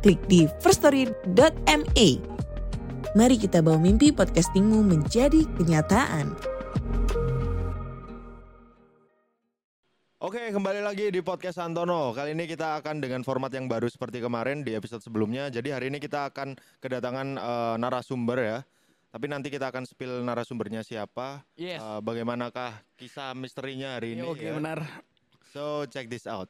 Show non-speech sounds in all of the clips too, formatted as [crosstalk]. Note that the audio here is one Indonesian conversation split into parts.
klik di firststory.me. Mari kita bawa mimpi podcastingmu menjadi kenyataan. Oke, kembali lagi di podcast Antono. Kali ini kita akan dengan format yang baru seperti kemarin di episode sebelumnya. Jadi hari ini kita akan kedatangan eh, narasumber ya. Tapi nanti kita akan spill narasumbernya siapa, Yes. eh, bagaimanakah kisah misterinya hari ini. Iya, oke ya. benar. So check this out.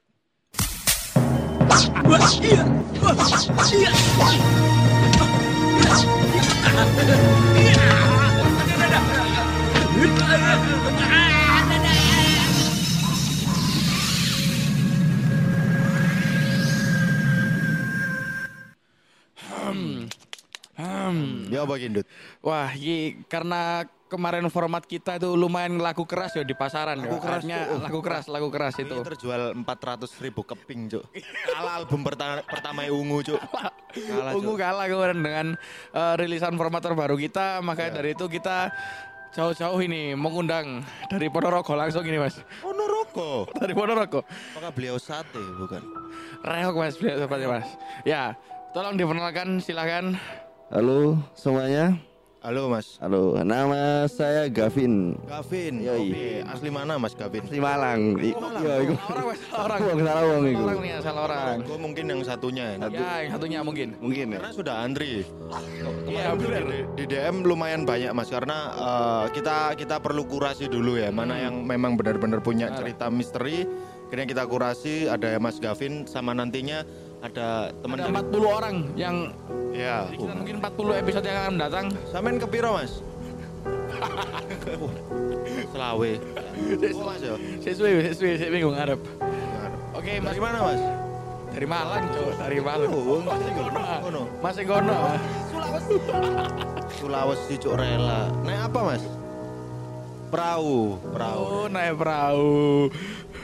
Hmm. Ya apa Indut? Wah, ini karena kemarin format kita itu lumayan laku keras ya di pasaran Laku ya. keras Akhirnya tuh, oh. laku keras, laku keras itu. Ini terjual 400 ribu keping, Cuk. Kalah album pertama pertama Ungu, Cuk. Kalah, Ungu kalah kemarin dengan eh, rilisan format terbaru kita, makanya Iya. dari itu kita jauh-jauh ini mengundang dari Ponorogo langsung ini mas. Noroko. Dari Ponorogo. Apakah beliau sate, bukan? Reok mas, beliau tepatnya mas. Ya, tolong diperkenalkan silahkan. Halo semuanya. Halo, Mas. Halo, nama saya Gavin. Gavin. Oke, asli mana Mas Gavin? Di Malang. I- Malang. Iya, iku. Orang salah orang. Wong salah wong iku. Orang nih, salah orang. Gue mungkin yang satunya. ya. Ya, yang satunya mungkin. Mungkin ya. Karena sudah antri. Iya, benar. di, di DM lumayan banyak mas karena eh, kita kita perlu kurasi dulu ya mana yang memang benar-benar punya Benar. cerita misteri. Akhirnya kita kurasi ada Mas Gavin sama nantinya ada teman Ada dari 40 orang yang ya. Sekitar mungkin 40 episode yang akan datang. Samen ke piro mas? Oh, [laughs] Selawe. Oh, mas ya. Sesuai, sesuai, saya bingung ngarep. Oke, mas Dari mana mas? dari Malang, cowok dari Malang. Oh, masih gono. Masih gono. Sulawesi cuk rela. Naik apa mas? Perahu, perahu. Oh, naik perahu.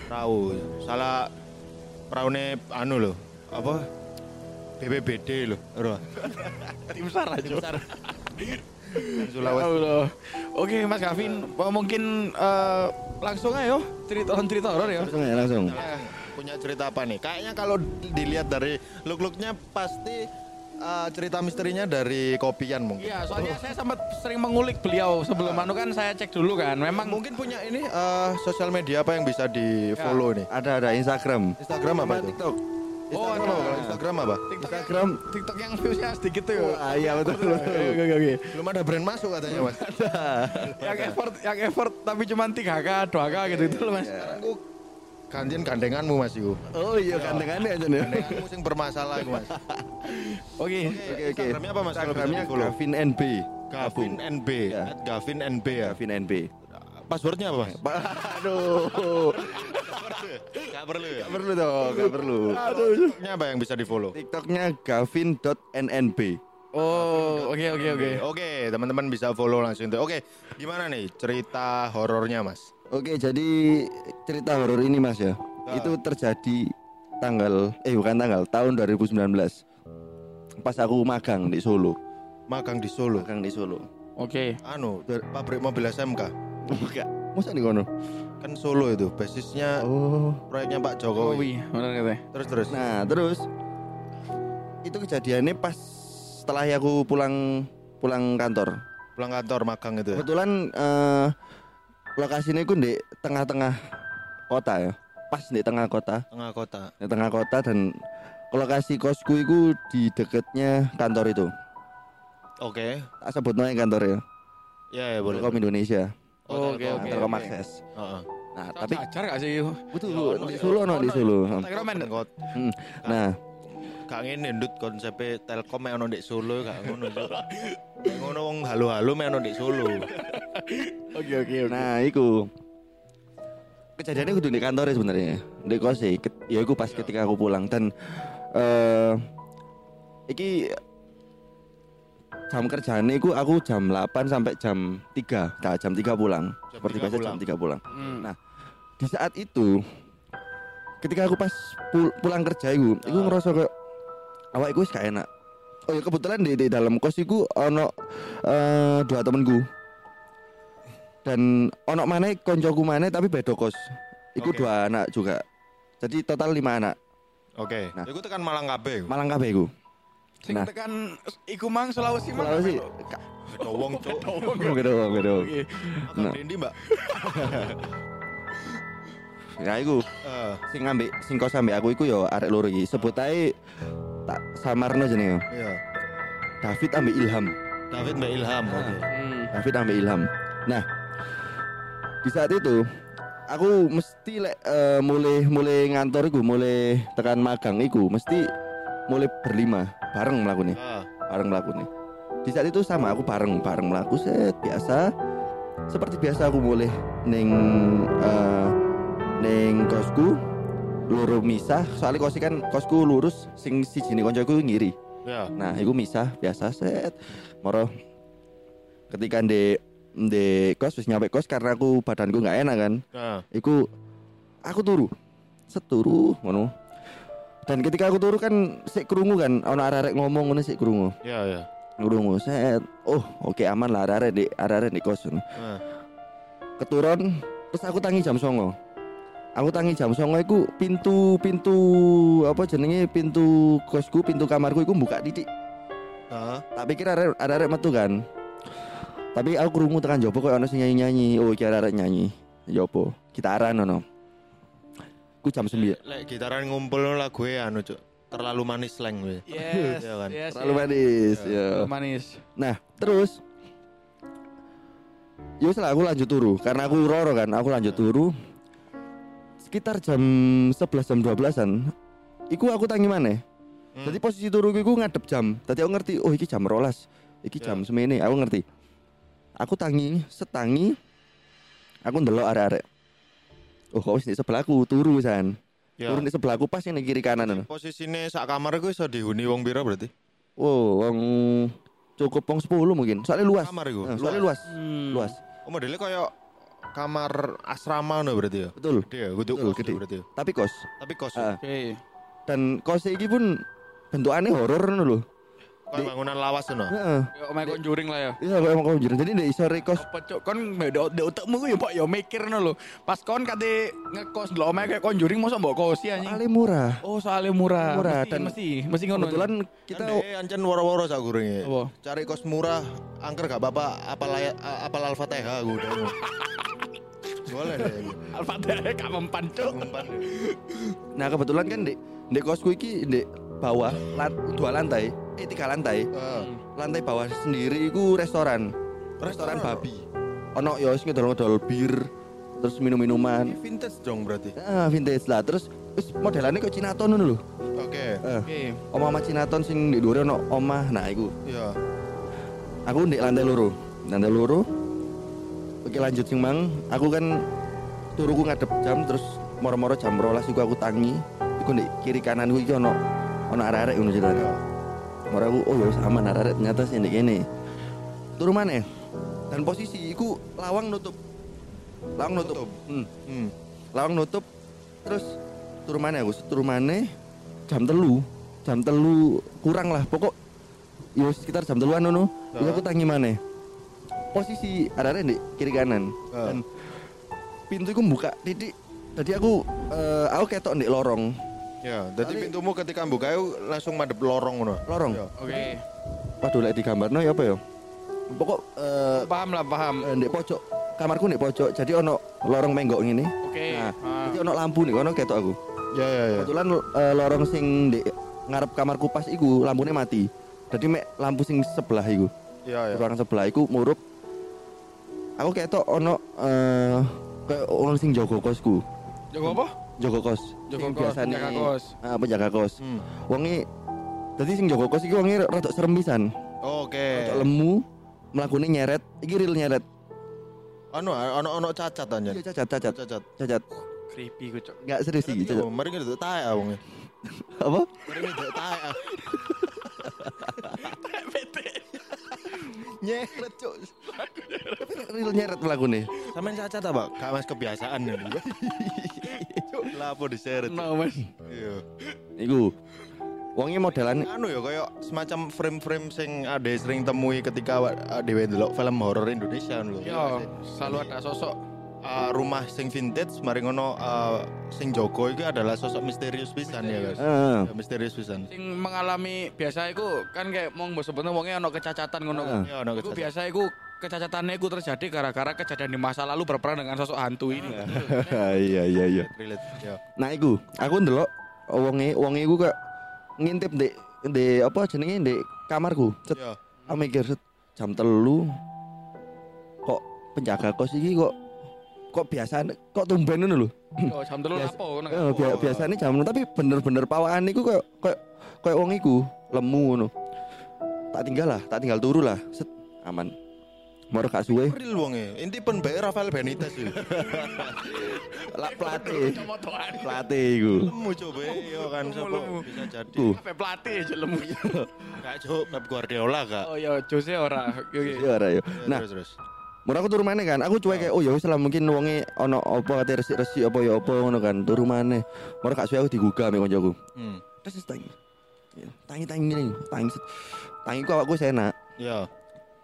perahu salah perahu anu loh apa BPBD loh Ero. Tim SAR aja. Sulawesi Allah. Oke, Mas Gavin, oh, mungkin eh, langsung ayo cerita cerita horor ya. Langsung ya, langsung. Nah, punya cerita apa nih kayaknya kalau dilihat dari look looknya pasti eh, cerita misterinya dari kopian mungkin Iya, soalnya saya sempat sering mengulik beliau sebelum anu kan saya cek dulu kan. Memang mungkin punya ini eh, sosial media apa yang bisa di follow nih Ada ada Instagram. Instagram apa Sama itu TikTok. Instagram Oh. Kalau Instagram apa TikTok Instagram. TikTok yang viewsnya sedikit tuh. ya. Ah, iya betul. Oke, oke, oke. belum ada brand masuk katanya mas yang effort yang effort tapi cuma 3K, 2K gitu itu loh Mas. sekarang gua gantian gandenganmu mas itu Oh iya, gandengannya aja nih. gandenganmu yang bermasalah iku, mas [laughs] Oke. Oke, oke. Instagramnya apa mas Instagramnya? Gavin NB. Gavin NB, Ya. at Gavin NB ya. Gavin NB. Passwordnya apa mas? [laughs] Aduh. Gak perlu ya. Gak perlu dong, gak perlu. Passwordnya apa yang bisa di follow? TikToknya gavin.nnb. Oh, oke oke oke. Oke, teman-teman bisa follow langsung tuh. Oke, gimana nih cerita horornya mas? Oke, jadi cerita horor ini Mas ya. Ah. Itu terjadi tanggal eh bukan tanggal, tahun 2019. Pas aku magang di Solo. Magang di Solo. Magang di Solo. Oke. Anu, dari pabrik mobil SMK. Enggak. Masa nih kono? Kan Solo itu, basisnya Oh. proyeknya Pak Jokowi. Jokowi, benar katanya. Terus terus. Nah, terus itu kejadiannya pas setelah aku pulang pulang kantor. Pulang kantor magang itu ya. Kebetulan eh, lokasinya itu di tengah-tengah kota ya. Pas di tengah kota, Tengah kota. di tengah kota dan lokasi kosku itu di dekatnya kantor itu. Oke. Tak sebut namanya kantor ya. Ya ya boleh. Telkom Indonesia. Oh, oke, oke, Telkom oke. Akses. Heeh. Nah, Tapi ajar gak sih? betul Ya, ono, di ya. Solo no di Solo. Tak kira men. Kot. Hmm. Nah, Gak ngene ndut konsepnya Telkom mek ono ndek Solo gak ngono. Mek ngono wong halo-halo mek ono ndek Solo. Oke oke. nah iku kejadiannya kudu di kantor ya sebenarnya. Di kos sih. Ket- Ya iku pas ketika aku pulang dan eh iki jam kerjane iku aku jam 8 sampai jam 3. Nah, jam 3 pulang. Jam Seperti 3 biasa jam 3 pulang. Hmm. Nah, Di saat itu ketika aku pas pul- pulang kerja iku, iku Ah. ngerasa kayak awak iku wis gak enak. Oh ya kebetulan di, di dalam kos iku ono eh, dua temenku. Dan ono mana koncoku mana tapi beda kos. Iku Oke. dua anak juga. Jadi total lima anak. Oke. Nah. Iku tekan Malang kabeh. iku. Malang kabeh iku. Sing Nah. tekan iku mang Sulawesi mang. Sulawesi. Beda wong, Cuk. Beda wong, beda wong. Oke. Makan Nah. Blendi, Mbak. [laughs] Ya iku Eh, sing ambek sing kos ambek aku iku yo arek loro iki. Sebut ae tak samarno jenenge. iya. David ambek Ilham. David Mbak Ilham. Ah. Oke. Hmm. David ambek Ilham. Nah, di saat itu aku mesti lek eh, mulai mulai ngantor iku, mulai tekan magang iku, mesti mulai berlima bareng melakukannya, Ah, bareng melakukannya. Di saat itu sama aku bareng bareng melaku set biasa. Seperti biasa aku mulai neng eh, neng kosku loro misah soalnya kosi kan kosku lurus sing si jini koncoku ngiri ya. Nah, iku misah biasa set. Moro ketika di di kos wis nyampe kos karena aku badanku nggak enak kan. Nah, Iku aku turu. Seturu ngono. Dan ketika aku turu kan sik krungu kan ono arek-arek ngomong ngono sik krungu. ya ya. Krungu set. Oh, oke aman lah arek-arek di arek-arek di kos. ngono. Nah, Keturun terus aku tangi jam songo. Aku tangi jam songo iku pintu pintu apa jenenge pintu kosku pintu kamarku iku buka titik ah, Tak pikir arek arek metu kan. Tapi aku krungu tekan jopo koyo ono sing nyanyi-nyanyi. Oh, iki arek nyanyi. Jopo? Gitaran ono. Ku jam 9. lek gitaran ngumpul lagu e anu, Cuk. Terlalu manis slang we. Yes. [laughs] Iya kan? yes, Terlalu yes. manis. Ya. Ya. Terlalu manis. Nah, terus Ya wis lah aku lanjut turu karena aku roro kan, aku lanjut turu. Sekitar jam 11 jam 12-an. Iku aku tangi mana? Hmm. Jadi posisi turu iku ngadep jam. Tadi aku ngerti, oh iki jam rolas. Iki Ya. jam semene, aku ngerti. Aku tangi, setangi. Aku ndelok arek-arek. Oh, kok wis sebelahku turu san. Ya. Turun di sebelahku pas yang di kiri kanan. Posisine sak kamar iku iso dihuni wong pira berarti? Wow, wong cukup wong 10 mungkin. Soalnya luas. Kamar iku. Nah, soalnya luas. Hmm. Luas. Oh, modelnya koyo kamar asrama ngono berarti ya. Betul. Gede ya, kudu Betul, kos gede. berarti ya. Tapi kos. Tapi kos. Ah. Oke. Dan kos iki pun bentukannya horor ngono lho. Koyo bangunan lawas ngono. Heeh. Ya omah conjuring lah ya. Iya, kok emang kau jujur. Jadi ndek isore kos Apa cok kon otakmu ku ya Pak ya mikir no lho. Pas kon kate ngekos lho omah kayak conjuring mosok mbok kosi anjing. ale murah. Oh soalnya murah. Murah, mesti, dan mesti mesti ngono. Kebetulan kita kan ancen woro-woro sak gurunge. Apa? Cari kos murah, angker gak apa-apa, apal apal Al-Fatihah gue udah. [laughs] Boleh deh. Al-Fatihah gak mempan cok. Nah kebetulan kan di di kosku iki di bawah lan, dua lantai, eh tiga lantai. Eh, Lantai bawah sendiri iku restoran, restoran babi. Ono ya wis ngedol-ngedol bir, terus minum-minuman. Ini vintage dong berarti. Ah vintage lah, terus wis modelannya kok Cinaton ngono lho. Oke. Eh, Oke. omah-omah Cinaton sing di dhuwure ono omah. Nah iku. Iya. Aku di lantai loro. Lantai loro. Oke lanjut sing mang. Aku kan turuku ngadep jam terus moro-moro jam rolas iku aku tangi. Iku di kiri kananku iki ono ono arek-arek ngono ceritanya. Moro aku oh ya wis aman arek-arek ternyata sing ndek kene. Turu maneh. Dan posisi iku lawang nutup. Lawang nutup. Nutup. Hmm. Hmm. Lawang nutup. Terus turu maneh aku turu maneh jam telu. Jam telu kurang lah pokok ya sekitar jam teluan ngono. Iku aku tangi maneh. Posisi arek di kiri kanan. Ah. Dan pintu iku buka titik. Tadi aku eh, aku ketok ndek lorong. Ya, jadi pintumu ketika buka itu langsung madep lorong ngono. Lorong. Ya. Oke. Waduh lek digambarno ya apa ya? Pokok eh Paham lah paham. eh, ndek pojok kamarku ndek pojok. Jadi ono lorong menggok ngene. Oke. Nah, Ah. jadi ono lampu nih, ono ketok aku. Ya ya ya. Kebetulan eh, lorong sing di ngarep kamarku pas iku lampunya mati. Jadi mek lampu sing sebelah iku, Ya ya. ruang sebelah iku murup. Aku ketok ono eh kayak ono sing jaga kosku. Jago apa? Jaga kos. Jago Sing kos, biasane- penjaga kos. Ah, penjaga kos. Hmm. Wonge Dadi sing jaga kos iki wonge rada serem pisan. Oke. Rada lemu, mlakune nyeret. Iki real nyeret. Anu ono ono cacat aja. Iya cacat, cacat, Cacat. cacat. Creepy ku cok. Enggak serius iki, cacat. Oh, mari kita tae wong. Apa? Mari kita tae. [laughs] Nyeret cuk. Real nyeret pelaku nih. Sampeyan cacat ta, Pak? Gak mas kebiasaan ya. Cuk, [laughs] lapo diseret. No, Mas. Iya. Iku. Wonge modelan Anu ya kayak semacam frame-frame sing ada sering temui ketika dhewe ndelok film horor Indonesia lho. Yo, selalu ada sosok Uh, rumah sing vintage mari ngono uh, sing Joko itu adalah sosok misterius pisan ya guys. Heeh. Ya, misterius pisan. sing mengalami biasa iku kan kayak mau mbok sebutnya wonge ono kecacatan ngono. Ah. Ya Iku kecacatan. biasa iku kecacatannya iku terjadi gara-gara kejadian di masa lalu berperan dengan sosok hantu ini. Iya iya iya. Relate. Ya. Nah iku, aku ndelok wonge wonge iku kayak ngintip ndek ndek apa jenenge ndek kamarku. Set, Ya. aku mikir set, jam telu kok penjaga kos iki kok kok biasa kok tumben ngono lho. Oh, jam telu Biasa- apa ngono. Eh, bia- biasanya jam tapi bener-bener pawaan iku kayak kayak kayak wong iku lemu ngono. Tak tinggal lah, tak tinggal turu lah. Set, aman. Moro gak suwe, Real wonge. Inti pen bae Rafael Benitez ya. [laughs] lak pelatih. Pelatih iku. Lemu coba yo kan Lemu. bisa jadi. Sampai pelatih aja lemu. Gak cuk Pep Guardiola gak. Oh ya, Jose ora. Iya ora yo. Nah, terus terus. Murah aku turu maneh kan. Aku cuek kayak oh ya wis lah mungkin wonge ono apa kate resik-resik apa ya apa ngono kan. Turu maneh. Murah gak suwe aku digugah mek koncoku. Hmm. Terus tangi. Ya, Tangi tangi ngene. Tangi. Tangi ku awakku enak. Ya.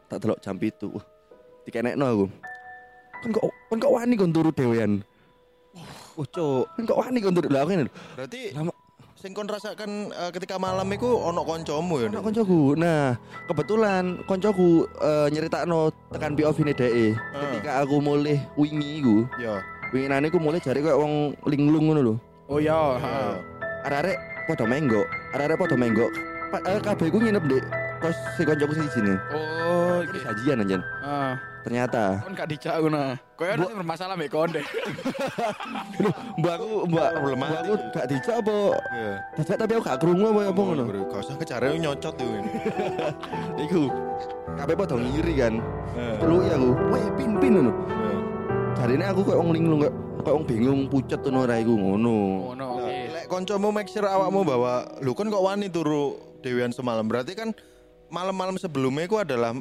Tak delok jam itu. Wah. Dikenekno aku. Kan kok kan kok wani kon turu dhewean. Oh, cuk. Kan kok wani kon turu. Lah aku ngene. lho. Berarti Lama sing kon rasakan uh, ketika malam iku ono kancamu ya. ono koncoku. Nah, kebetulan koncoku uh, nyeritakno tekan POV ne dhek. Ketika aku mulai wingi iku, Ya. winginane ku mulai jare koyo wong linglung ngono lho. Oh ya, Ya. ha. arek-arek padha menggok arek-arek padha menggok Pa- eh, kabeh ku nginep di kos si koncoku siji ne Oh, iki sajian anjen Ah, ternyata kon gak dijak ngono. Koyo ono bermasalah mek kon deh. [laughs] mbak aku mbak Problematik. mbak aku gak dijak apa Ya. dijak tapi aku gak krungu apa apa ngono Gak usah kecare nyocot itu. [laughs] iku kabeh padha ngiri kan Eh. peluki aku weh pin pin ngono Ya. jarine aku koyo wong linglung koyo bingung pucet ngono ora iku ngono Ngono. Lek koncomu make sure awakmu bahwa lu kan kok wani turu dewean semalam. Berarti kan malam-malam sebelumnya itu adalah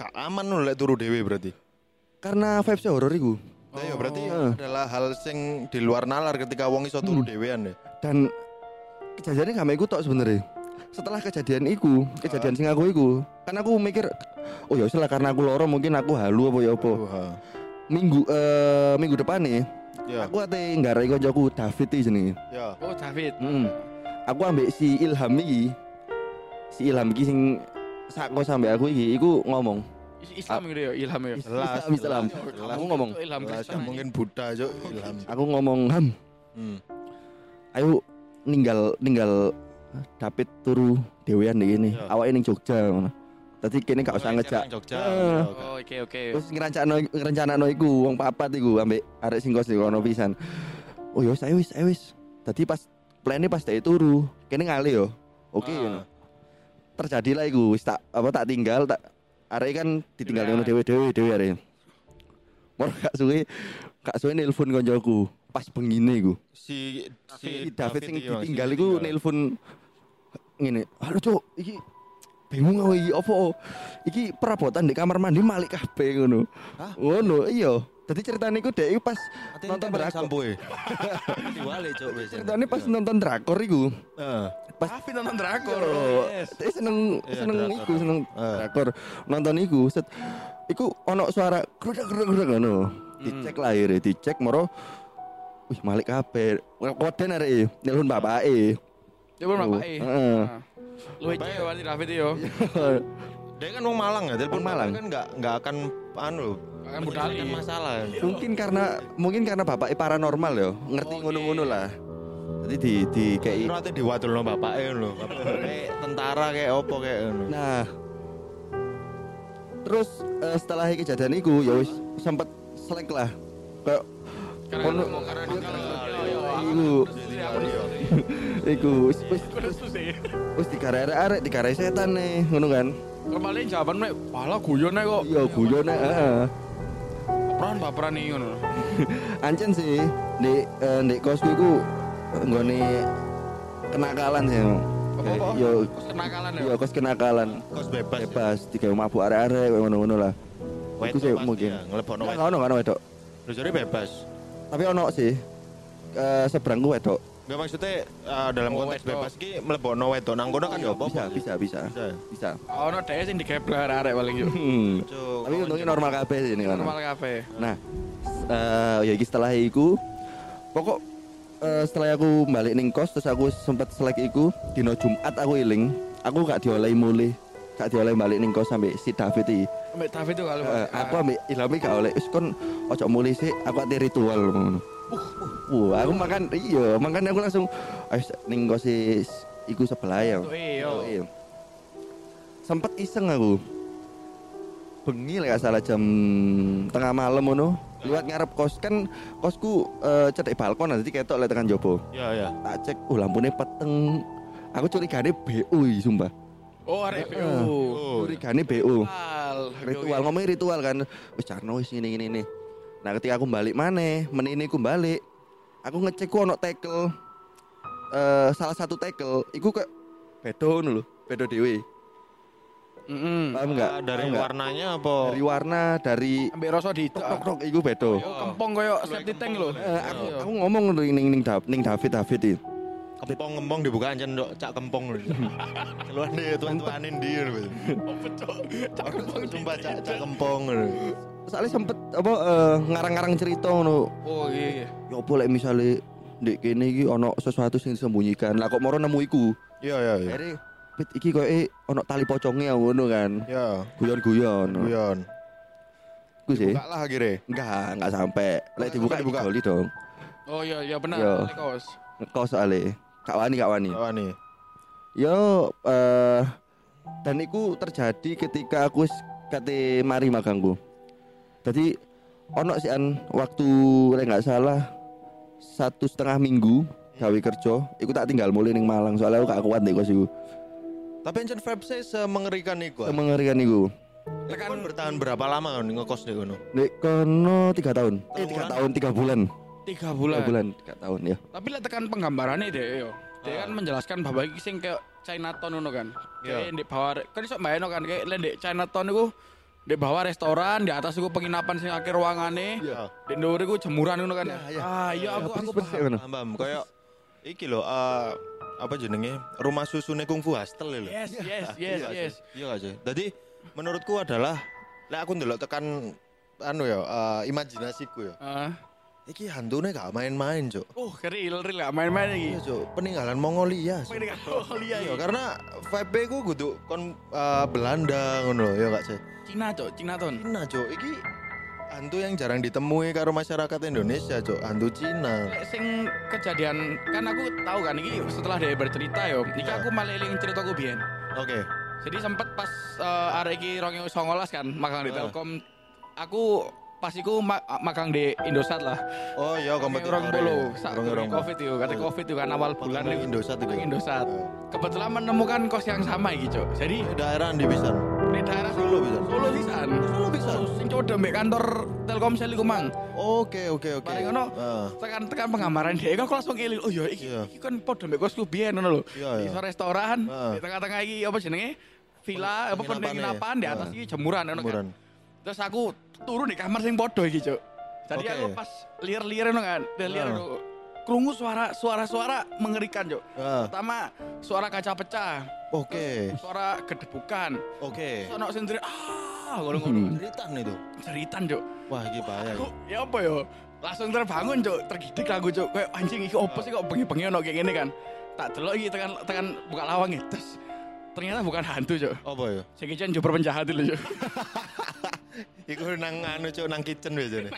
gak aman lu lek turu dewe berarti. karena vibes horor iku Nah, ya berarti Oh. adalah hal sing di luar nalar ketika wong iso turu dewean ya. dan kejadiannya gak iku tok sebenarnya setelah kejadian iku kejadian sing aku iku kan aku mikir oh ya wis lah karena aku loro mungkin aku halu apa ya apa Wah. minggu eh minggu depan nih Ya. aku ate nggarai koncoku David iki jenenge Ya. Oh, David. Hmm. aku ambek si Ilham iki si Ilham iki sing sako sampe aku iki iku ngomong Is- Islam gitu ya, Ilham ya. Jelas. Islam, Islam. aku ngomong Ilham Kristen. mungkin Buddha cuk ilham. aku ngomong Ham Hmm. ayo ninggal ninggal David turu dewean nih ini Ya. awake ning Jogja ngono Tadi kene gak usah ngejak Jogja. Eh. Ya, oke. Oh, oke oke. Terus ngerancakno ngrencanakno iku wong papat iku ambek arek sing kos iku ono pisan. Oh ya wis ayo wis ayo wis. Dadi pas plane pas dhek turu, kene ngale yo. Oke Ah. ngono. Terjadilah iku wis tak apa tak tinggal tak arek kan ditinggal ngono dhewe-dhewe dhewe arek. Mor gak suwe gak suwe nelpon koncoku pas bengine iku. Si Si David sing ditinggal iku nelpon ngene. Halo cuk, iki bingung aku iki apa iki perabotan di kamar mandi malik kabeh ngono. Hah? Ngono, iya. Dadi ceritane iku dhek iku pas Ati nonton drakor. sampo e. [laughs] Diwale cuk wis. Ceritane pas nonton drakor iku. Heeh. Pas David nonton drakor. Oh, yes. Dia seneng Iya, seneng drakor. iku, seneng Eh. drakor. Nonton iku, set iku ono suara grudak grudak grudak ngono. Dicek lah akhirnya, dicek moro Wih, malik kabeh. Koden arek nelpon bapake. Coba Oh, bapak eh. heeh. Lu aja ya wali David yo. [laughs] Dia kan wong Malang ya, telepon Malang. Malang kan enggak enggak akan anu menyelesaikan masalah. mungkin karena mungkin karena bapaknya paranormal ya, ngerti Oke. ngono-ngono lah. Jadi di di kayak Kira ate diwatulno bapake lho. Kayak tentara kayak opo kayak ngono. Nah, terus eh, setelah kejadian itu ya wis sempet selek lah. Kayak ninggal. iku iku wis wis Terus sih. wis dikarek-arek dikarek setan nih, ngono kan. Kemarin jawaban mek pala guyon kok. Iya guyon heeh. Baperan baperan nih ngono. [laughs] Ancen sih di eh, di kosku iku nggone kenakalan sih. Apa-apa? yo Kos kenakalan ya. yo kos kenakalan Kos bebas. bebas tiga mabuk arek-arek ngono-ngono lah. Iku sih mungkin. ya, wedok. ono kan wedok. Jadi bebas. Tapi ono sih. Eh seberangku wedok. Enggak maksudnya eh, dalam Oh, konteks bebas ki mlebokno wedok nang kono kan ya apa? Bisa, bisa, bisa. Bisa. Bisa. Ono dhewe sing digeblek arek paling yo. Hmm. Tapi untungnya normal kabeh sih ini kan. Normal kafe. Nah, eh ya iki setelah iku pokok eh, setelah aku balik ning kos terus aku sempat selek iku dino Jumat aku iling. Aku gak diolehi mulih. Gak diolehi balik ning kos sampai si David iki. Mbak David itu kalau Eh, aku ambek Ilhami gak oleh wis kon ojo mulih sih aku ati ritual ngono. Uh, aku makan iya, makan aku langsung ayo ning si iku sebelah ya. Tuh, iya. Iya. Sempet iseng aku. Bengi lah salah jam tengah malam ngono. Liwat ngarep kos kan kosku eh, cedek balkon nanti ketok lek tekan jopo. Ya ya. Tak cek, uh lampune peteng. Aku curigane BU sumpah. Oh, arek. BU. Oh. Curigane BU. Ritual. Ritual ngomongin ritual kan. Wis carno wis ngene ngene ngene. Nah, ketika aku balik maneh, menini aku balik. Aku ngecek ku ono tackle. Eh salah satu tackle iku kayak bedo ngono lho, bedo dhewe. Heeh. Paham enggak? Ah, dari Paham nggak? warnanya apa? dari warna dari Ambek rasa di tok tok tok iku bedo. Oh, kempong koyo septic tank lho. Eh, aku, aku ngomong lho ning ning ning David David iki. Kempong-kempong dibuka aja ndok cak kempong. [laughs] Keluar deh tuan-tuanin dia lho. Sumpah cak cak kempong lho. Soalnya sempet apa eh, ngarang-ngarang cerita ngono. Oh iya. Ya apa lek misale ndek kene iki ono sesuatu sing disembunyikan. Lah kok moro nemu iku. Iya iya iya. Akhirnya Pit iki koyo ono tali pocongnya ngono kan. Ya, Guyon-guyon. guyon. Iku sih. Buka lah akhirnya. Enggak, enggak sampai. Lek Nggak dibuka dibuka. dong. Oh iya iya benar. Iya. Balik Kos. Ngekos soalnya. Kak Wani, Kak Wani. Apa nih? Yo eh dan itu terjadi ketika aku kate mari magangku. Jadi ono sih an waktu lek nggak salah satu setengah minggu gawe kerja, iku tak tinggal mulai ning Malang soalnya aku gak kuat deh kos iku. Tapi encen vibe saya semengerikan iku. ah. Semengerikan iku. Tekan bertahan berapa lama ngekos di kono? Nek kono tiga tahun. Eh Telung tiga bulan? Tiga bulan. Tiga bulan. tiga tahun ya. Tapi lihat tekan penggambarannya deh yo. Dia Ah. kan menjelaskan bahwa iki sing kayak Chinatown ngono kan. Iya. Kayak di bawah kan iso bayangno kan kayak di Chinatown iku di bawah restoran, di atas iku penginapan sing akeh ruangane. Iya. Di dhuwur iku jemuran ngono kan. Iya, iya. Ah iya aku aku paham. ngono. Paham. Kayak iki lho eh, apa jenenge? Rumah susune kungfu hostel lho. Yes, yes, yes, yes. Iya gak sih? Jadi menurutku adalah lek aku ndelok tekan anu ya eh, imajinasiku ya. Ah. Iki hantune gak main-main, Cuk. Oh, real real gak main-main iki. Iya, Cuk. Peninggalan Mongolia. Cuk. Oh iya Iya, iya. karena vibe ku kudu kon eh, Belanda ngono ya gak sih? Cina cok, Cina ton. Cina, Cuk. Iki hantu yang jarang ditemui karo masyarakat Indonesia, Cuk. Hantu Cina. Sing kejadian kan aku tahu kan iki setelah dia bercerita yo. Iki Iya. aku malah eling ceritaku biyen. Oke. Jadi sempet pas uh, arek iki 2019 kan magang di. Telkom. Aku pas iku ma- magang di Indosat lah. Oh iya kompetitor. Orang bolu, sak Orang Covid itu, kata Covid itu kan awal bulan itu. Indosat itu. Nang Indosat. Kebetulan menemukan kos yang sama Cok. Jadi Daerah di pisan. di daerah Solo bisa. Solo pisan. Solo pisan. Sing codem mbek kantor Telkomsel iku mang. Oke, oke, oke. Bareng ngono, Ah. tekan-tekan penggambaran dia aku langsung ngiling. Oh iya iki, Iya. iki kan padha mbek kosku biyen ngono lho. Iya, Di iya. restoran, Ah. di tengah-tengah iki apa jenenge? Villa, apa Penginapan penginapan ya. di atas Ah. iki jemuran ngono kan. Terus aku turun di kamar sing podo iki, Cuk. Jadi Oke. aku pas liar-liar ngono kan, liar Ah. ngono. Krungu suara suara-suara mengerikan, Cuk. Ah, Pertama, suara kaca pecah, Oke, suara gedebukan. oke. Terus ono sing teriak, ah, ngono-ngono. Ceritan itu. Ceritan, Cuk. Wah, iki bahaya. Aku, ya apa yo? Langsung terbangun, Cuk. Tergidik aku, Cuk. Kayak anjing iki opo sih kok bengi-bengi ono kayak gini kan. Tak delok iki tekan tekan buka lawang ya. Terus ternyata bukan hantu, Cuk. Apa ya? Iki jumper penjahat itu, Cuk. [laughs] Iku nang anu cuk nang kitchen biasanya.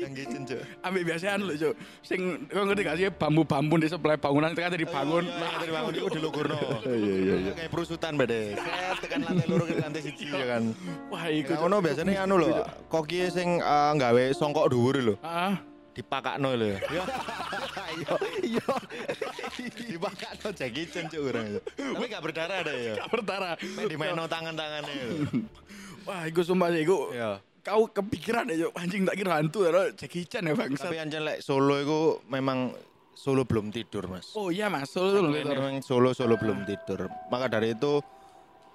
nang kitchen cuk. Ambil biasaan lho, Cuk. Sing kau ngerti gak sih bambu-bambu di sebelah bangunan tekan dibangun. Oh, iya, dari bangun iku dilugurno. [laughs] Iya iya iya. Kayak perusutan bade. Set tekan lantai loro ke lantai siji ya kan. Wah, iku. Iku Cuk. ono biasanya anu lho, koki sing eh, nggawe songkok dhuwur lho, Ah, dipakakno lho [laughs] ya. Iya, iya. Dipakakno Jackie Chan cuk orang itu. Tapi gak berdarah ada ya. gak berdarah. Main dimainno tangan-tangannya. [laughs] Wah, iku sumpah sih iku. Iya. Kau kepikiran ya, Cuk. Anjing tak kira hantu ya, Jackie Chan ya bangsa. Tapi anjen lek Solo iku memang Solo belum tidur mas. Oh iya mas, Solo belum tidur. Memang Solo Solo belum tidur. Maka dari itu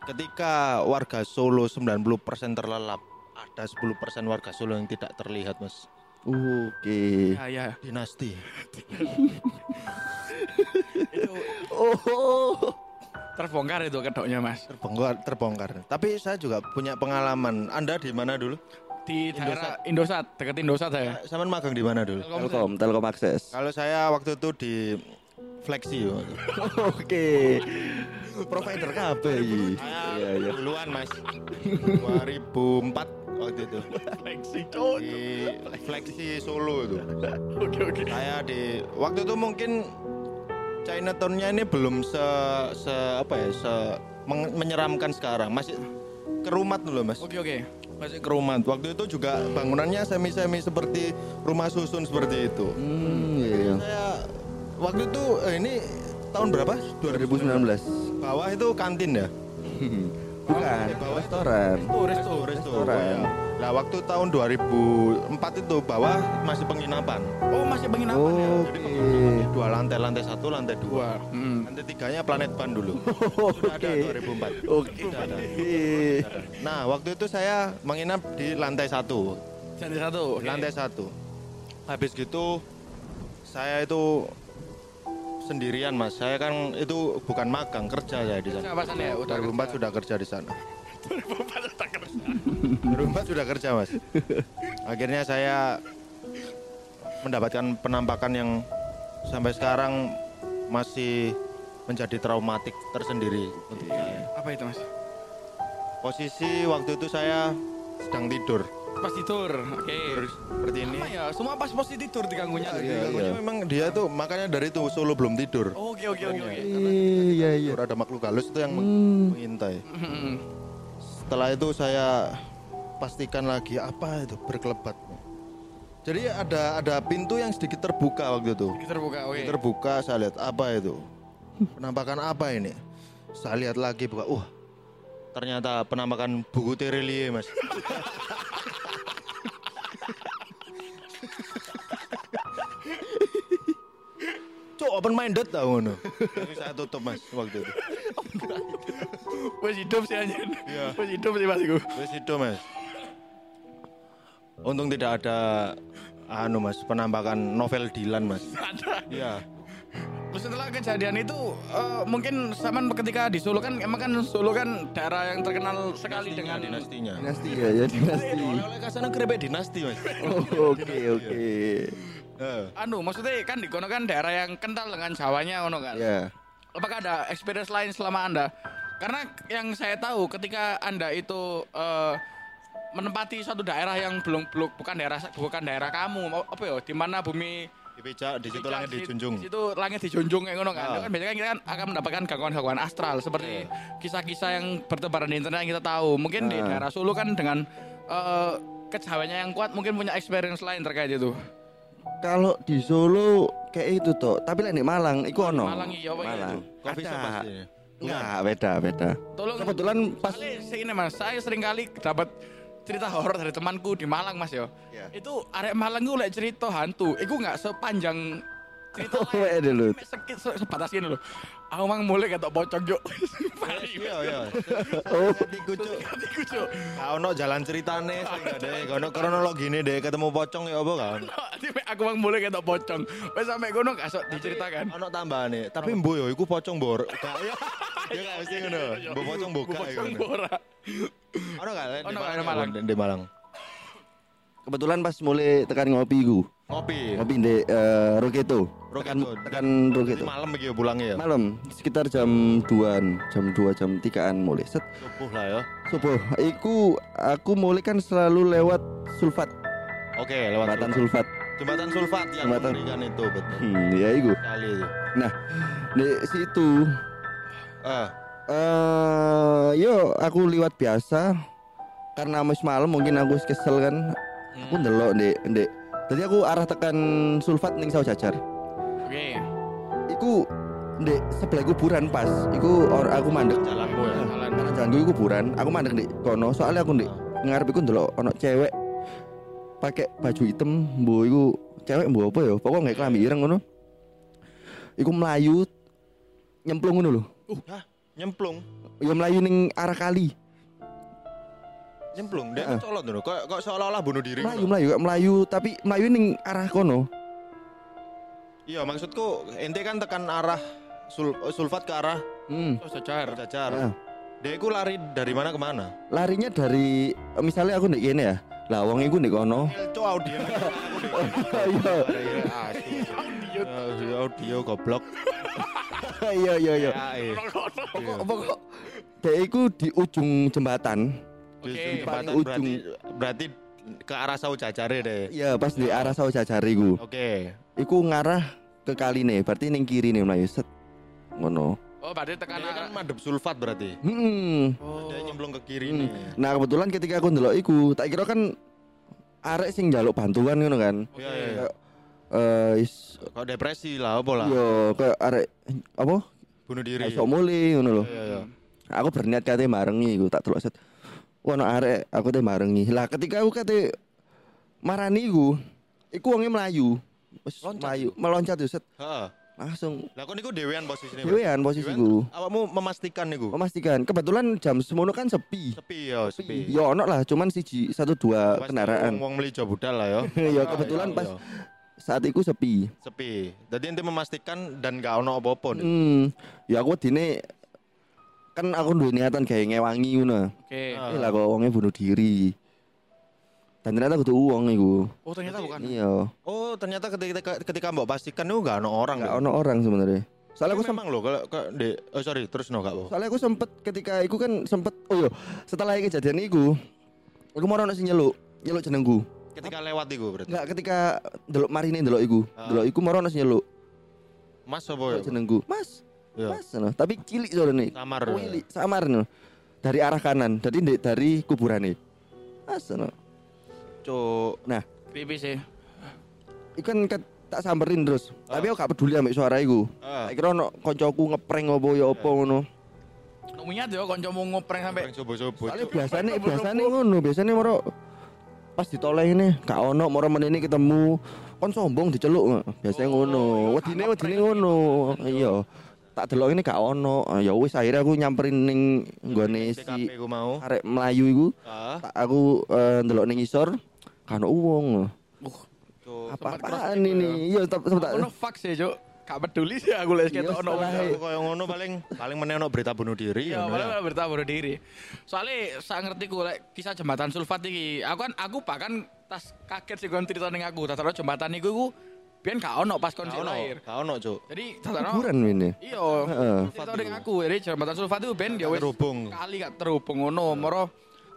ketika warga Solo 90% terlelap, ada 10% warga Solo yang tidak terlihat mas. Oke. Ya ya. Dinasti. [laughs] Itu Oh. Terbongkar itu kedoknya mas. Terbongkar, terbongkar. Tapi saya juga punya pengalaman. Anda di mana dulu? Di daerah Indosat, deket Indosat saya. Sama magang di mana dulu? Telkom, Telkom akses. Kalau saya waktu itu di Flexi. yo. [laughs] Oke. Provider iki. Iya, iya. Duluan mas. 2004 waktu itu. Flexi Di Flexi Solo itu. Oke oke. Saya di waktu itu mungkin Chinatown-nya ini belum se, se apa ya se meng- menyeramkan sekarang masih kerumat dulu mas Oke oke. masih kerumat waktu itu juga bangunannya semi semi seperti rumah susun seperti itu Hmm, iya, iya. saya waktu itu eh, ini tahun berapa 2019. bawah itu kantin ya [laughs] Bukan, restoran. Oh, resto, resto. Restoran. Nah, waktu tahun 2004 itu bawah masih penginapan. Oh masih penginapan ya? Oke. Dua lantai, lantai satu, lantai dua. Hmm. Lantai tiganya Planet Ban dulu. [laughs] Sudah ada Oke. 2004. Oke. Sudah ada. Nah, waktu itu saya menginap di lantai satu. Lantai satu. oke. Lantai satu. Habis gitu, saya itu sendirian mas. Saya kan itu bukan magang, kerja saya di sana. Kerja pasan ya? Udah 2004 sudah kerja di sana. 2004 sudah kerja mas. Akhirnya saya mendapatkan penampakan yang sampai sekarang masih menjadi traumatik tersendiri untuk saya. Apa itu mas? Posisi waktu itu saya sedang tidur. Pas tidur. Oke. Tidur seperti ini. Sama ya, semua pas pos tidur diganggunya. Iya, Pokoknya memang dia tuh makanya dari itu Solo belum tidur. Oke oke oke oke. Iya, iya. Tidur ada makhluk halus itu yang Hmm. mengintai. Hmm. Setelah itu saya pastikan lagi apa itu berkelebat. Jadi ada ada pintu yang sedikit terbuka waktu itu. Kita terbuka. Oke. Terbuka saya lihat apa itu? Penampakan apa ini? Saya lihat lagi buka. Wah. Ternyata penampakan buku Terelie, Mas. [laughs] Cok open minded tau ngono. Tapi saya tutup Mas waktu itu. [laughs] Wes hidup sih anjir. Iya. Wes hidup sih mas iku. Wes itu mas. Untung tidak ada anu mas penampakan novel Dylan mas. [laughs] Ada. Iya. Terus setelah kejadian itu eh, mungkin sama ketika di Solo kan emang kan Solo kan daerah yang terkenal sekali dengan dinastinya. Dinasti ya, ya dinasti. Oleh kasana kerebe dinasti mas. Oh, Oke, oke. Eh, anu maksudnya kan di kono kan daerah yang kental dengan Jawanya ono kan. Ya. Apakah ada experience lain selama Anda? Karena yang saya tahu ketika Anda itu eh, menempati suatu daerah yang belum belum bukan daerah bukan daerah kamu apa ya di mana bumi di pijak di situ Di- langit di- dijunjung. Di situ langit dijunjung kayak ngono kan. Itu kan biasanya kita kan akan mendapatkan gangguan-gangguan astral seperti kisah-kisah yang bertebaran di internet yang kita tahu. Mungkin di Ah. daerah Solo kan dengan eh kejawaannya yang kuat mungkin punya experience lain terkait itu. Kalau di Solo kayak itu toh, tapi lah di Malang, iku ono. Malang iya, apa iya Malang. Ada. pasti. Enggak, beda, beda. Tolong Kebetulan pas ini mas, saya sering kali dapat cerita horor dari temanku di Malang mas yo. Ya. Itu arek Malang gue lek cerita hantu, itu nggak sepanjang cerita [laughs] Oh, eh, dulu. Sekit se- sebatas ini loh. Aku mang mulai ketok pocong yuk. Iya iya. Oh. Iku cuk. Iku cuk. Gak ono jalan ceritane sing. Gak ono kronologine deh ketemu pocong ya apa mek [laughs] aku mang mulai ketok pocong. Wes sampai kono gak sok diceritakan. Ono tambahane. Tapi mbo yo iku pocong bor. Ya. Ya gak mesti ngono. Mbo pocong buka iku. Pocong ngono. ora. Ono gak Ono, Malang? di Malang. Kebetulan pas mulai tekan ngopi iku. Ngopi. Ngopi di eh, Roketo. Tekan, Roketo. tekan Roketo. malam begitu pulangnya ya. Malam sekitar jam 2-an, jam 2 jam 3-an mulai. Set Subuh lah ya. subuh. Iku aku mulai kan selalu lewat sulfat, Oke, lewat jembatan sulfat. sulfat. Jembatan sulfat yang Jembatan. mengerikan itu betul. Hmm, ya itu. Di situ Ah, eh yo aku liwat biasa karena wis malam mungkin aku kesel kan. Aku hmm. ndelok Ndek, Ndek. Tadi aku arah tekan sulfat ning sawo jajar. Oke. Iku Ndek sebelah kuburan pas. Iku or, aku mandek jalanmu ya. Jalan. karena jalanku iku kuburan. Aku mandek Ndek kono soalnya aku Ndek ngarep iku ndelok ono cewek pakai baju hitam, mbo iku cewek mbo apa ya? Pokoknya nggak kelambi ireng ngono. iku melayu nyemplung ngono lho. Hah, nyemplung. Ya melayu ning arah kali. Nyemplung. Dia Heeh. mencolot dulu. Kok kok seolah-olah bunuh diri. Melayu melayu melayu tapi melayu ning arah kono. Iya, maksudku ente kan tekan arah sul, sulfat ke arah Hmm. Oh, jajar. Nah, Dia itu lari dari mana ke mana? larinya dari misalnya aku ndek kene ya. Lah wong iku ndek kono. [laughs] Itu audio. Iya. Audio audio goblok. Iya iya iya. Ya, eh. Pokok pokok dek iku di ujung jembatan. Di Oke. ujung jembatan Paling berarti berarti ke arah sau jajare deh. Iya pas di arah sawah jajar iku. Oke. Iku ngarah ke kali nih, berarti ning kiri nih melayu set. Ngono. Oh, berarti tekan Dia kan madep sulfat berarti. Hmm. Oh. Dia nyemplung ke kiri Hmm. nih. Nah kebetulan ketika aku ndelok iku, tak kira kan arek sing njaluk bantuan ngono kan. Iya, iya. Kayak, Eh, is Kok depresi lah apa lah? yo kayak arek apa? Bunuh diri. Iso mulai ngono lho. Iya, iya. Aku berniat kate marengi iku tak delok set. Wah, ono arek aku teh marengi. Lah ketika aku kate marani iku, iku wonge melayu. Wis melayu, meloncat yo set. Heeh. Langsung Lah kok niku dewean posisine. dewean posisiku. Awakmu memastikan niku. Memastikan kebetulan jam semono kan sepi. Sepi ya, sepi. Ya ono lah, cuman siji satu dua Pasti kendaraan. Wong meli budal lah ya. [laughs] Ya kebetulan pas saat itu sepi. sepi. Jadi ente memastikan dan gak ono apa-apa. Hmm, ya aku dine kan aku duwe niatan kayak ngewangi ngono. Oke. Ah. Eh lah kok wonge bunuh diri. Dan ternyata kudu uang iku. Oh, ternyata bukan. Iya, Oh, ternyata ketika ketika mbok pastikan itu gak ono orang. enggak ya? ono orang sebenarnya. Soalnya aku memang loh kalau kalau di oh sorry terus no gak apa. soalnya aku sempet ketika iku kan sempet oh iya setelah kejadian iku aku mau ono sing nyeluk nyeluk jenengku Ketika lewat iku berarti. enggak ketika delok marine delok iku Ah. delok iku mau ono sing nyeluk Mas apa ya? jenengku mas Ya. mas no. tapi cilik soalnya Samar. Wili, samar no. dari arah kanan jadi ndek dari kuburan nih mas no. Cuk. nah Creepy sih. iku kan tak samperin terus Ah. tapi aku gak peduli ambek suara iku Ah. tak kira ono koncoku ngeprank apa ya apa ngono Numiat yo kancamu ngopreng sampai Prank sobo-sobo. soalnya biasanya biasanya ngono biasanya moro pas ditoleh ini gak ono moro menini ketemu kon sombong diceluk biasanya Oh, ngono iya, wedine wedine ngono iya tak delok ini gak ono Ah, ya wis akhirnya aku nyamperin ning nggone si mau. arek Melayu iku Ah. tak aku eh, ndelok ning isor kan uang Uh, Cuk. apa Sempat cross apaan check ini iya tak sempat ono fuck sih, Cuk. Gak peduli sih aku lek Iya, ketok ono koyo ngono paling paling meneh ono berita bunuh diri Iya, ya. malah bertahan bunuh diri. Soalnya saya ngerti ku lek kisah jembatan sulfat iki. Aku kan aku bahkan tas kaget sih kon cerita ning aku. Tatar jembatan iku ku biyen gak ono pas kon lahir. gak ono, Cuk. Jadi tatar kuburan ini Iya, Heeh. cerita ning aku. Jadi jembatan sulfat itu ben ya wis terhubung. kali gak terhubung ngono. Moro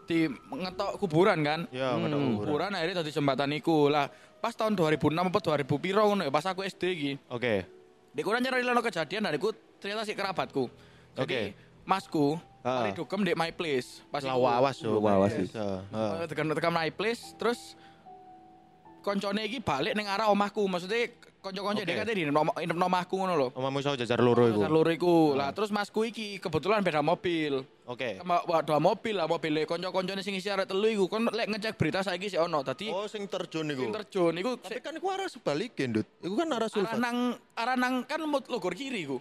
di ngetok kuburan kan. Ya, ngetok kuburan. Kuburan akhirnya dadi jembatan iku. Lah, pas tahun 2006 apa 2000 piro ngono ya pas aku SD iki. Oke. Di kurang nyari lono kejadian dan iku ternyata si kerabatku. Jadi Oke. masku Ah. mari dukem di my place. Pas Lah iku, wawas yo. Wawas sih. eh, tekan tekan my place terus koncone iki balik ning arah omahku. Maksudnya konco-konco dia katanya di inep omahku ngono lho. Omamu iso jajar loro iku. Dasar loro iku. Lah terus masku iki kebetulan beda mobil. Oke. Sama dua mobil lah mobilnya konco-koncone sing isi arek telu iku. Kon lek ngecek berita saiki sih ono. Dadi Oh, sing terjun iku. sing terjun iku Tapi kan iku arah sebaliknya, Ndut. Iku kan arah arah sulfat. nang arah nang kan mut- logor kiri iku.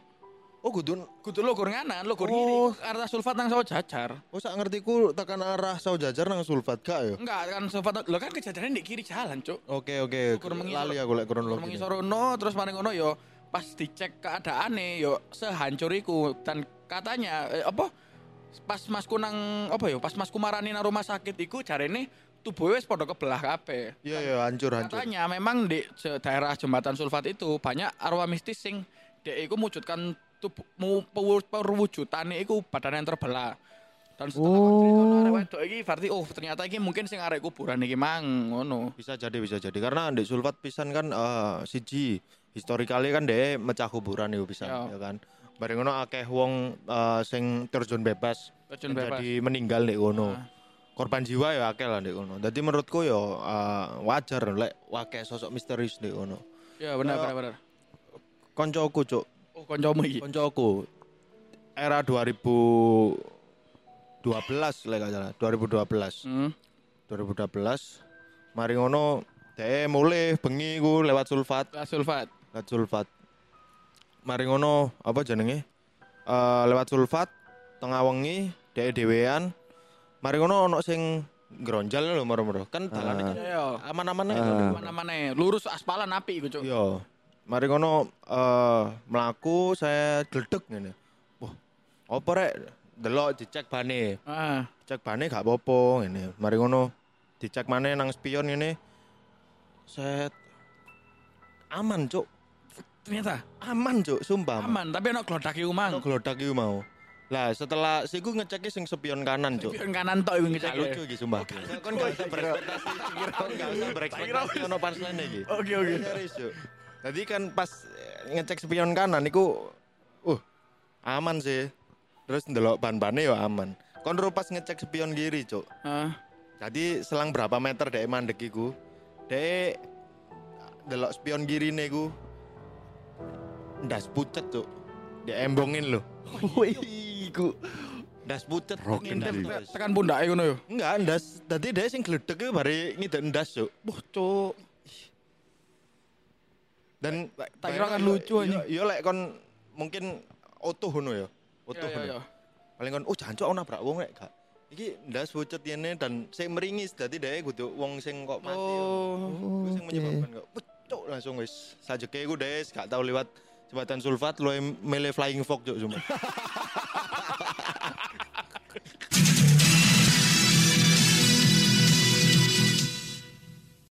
Oh, kudu Kudu logor nganan, logor Oh. kiri. Arah sulfat nang sawah jajar. Oh, sak ngertiku tekan arah sau jajar nang sulfat gak ya? Enggak, kan sulfat lo kan kejadiannya di kiri jalan, Cuk. Oke, oke. Kurang mengisor. Lali aku lek kronologi. Mengisor ono terus mari ngono yo pas dicek keadaannya yo sehancur iku dan katanya eh, apa pas masku nang apa yo pas masku marani nang rumah sakit iku jarene tubuhnya wis padha kebelah kabeh. Iya, iya, hancur, hancur. Katanya memang di daerah jembatan sulfat itu banyak arwah mistis sing dek iku mewujudkan tubuh mu pewu- perwujudannya iku badan yang terbelah. Dan setelah Oh. cerita arek wedok iki berarti oh ternyata iki mungkin sing arek kuburan iki mang ngono. Bisa jadi, bisa jadi. Karena di sulfat pisan kan eh siji historikali kan deh mecah kuburan itu bisa, Ya. ya kan. Bareng ngono akeh wong eh, sing terjun bebas, Terjun bebas. jadi meninggal di kono. Ah. Korban jiwa ya akeh lah di kono. Jadi menurutku ya eh, wajar lek wakeh sosok misterius di kono. Ya benar benar benar. Koncoku, Cuk. Kancamu iki. Koncoku era 2012 lek gak salah, 2012. Hmm. 2012 mari ngono dhek mulai bengi ku lewat sulfat Lah sulfat. lewat sulfat mari ngono apa jenenge? Eh lewat sulfat tengah wengi dhek dhewean. Mari ngono ono sing gronjal lho moro-moro. Kan dalane Iya. aman-aman ae. Ah. Mana-mana lurus aspalan api iku, Cuk. Yo. Mari ngono eh mlaku saya gledek ngene. Wah, apa rek? Delok dicek bane. Ah. Cek bane gak apa-apa ngene. Mari ngono dicek maneh nang spion ngene. Set aman, Cuk. Ternyata Aman, Cuk, sumpah. aman, tapi ono glodak iku mang. Ono glodak iku mau. Lah setelah siku ngeceki sing spion kanan, Cuk. Pion kanan tok iku ngecek. lucu iki sumpah. Kon gak usah berekspektasi, kon gak usah berekspektasi ono punchline iki. Oke, oke. Serius, Cuk. Tadi kan pas eh, ngecek spion kanan iku uh aman sih. Terus ndelok ban-bane ya aman. Kon ro pas ngecek spion kiri, Cuk. Ah. Jadi selang berapa meter dek mandek iku. Dek delok spion kiri iku ndas pucet, Cuk. Dia embongin lho. Wih, iku Ndas pucet. Ngintip ndas. tekan pundake ngono yo. Enggak, ndas. Tadi dia sing gledek iku bari ngidek ndas, Cuk. Wah, Cuk. Dan tak kira kan lucu aja. Iya lek kon mungkin utuh ngono ya. Utuh ngono. Paling kon oh jancuk aku nabrak wong lek gak. Iki ndas pucet ini dan saya meringis dadi dhek e kudu wong sing kok mati. Oh, oh sing menyebabkan kok pucuk langsung wis. Sajeke ku des gak tau lewat jembatan sulfat lu mele flying fox juk cuma. [laughs]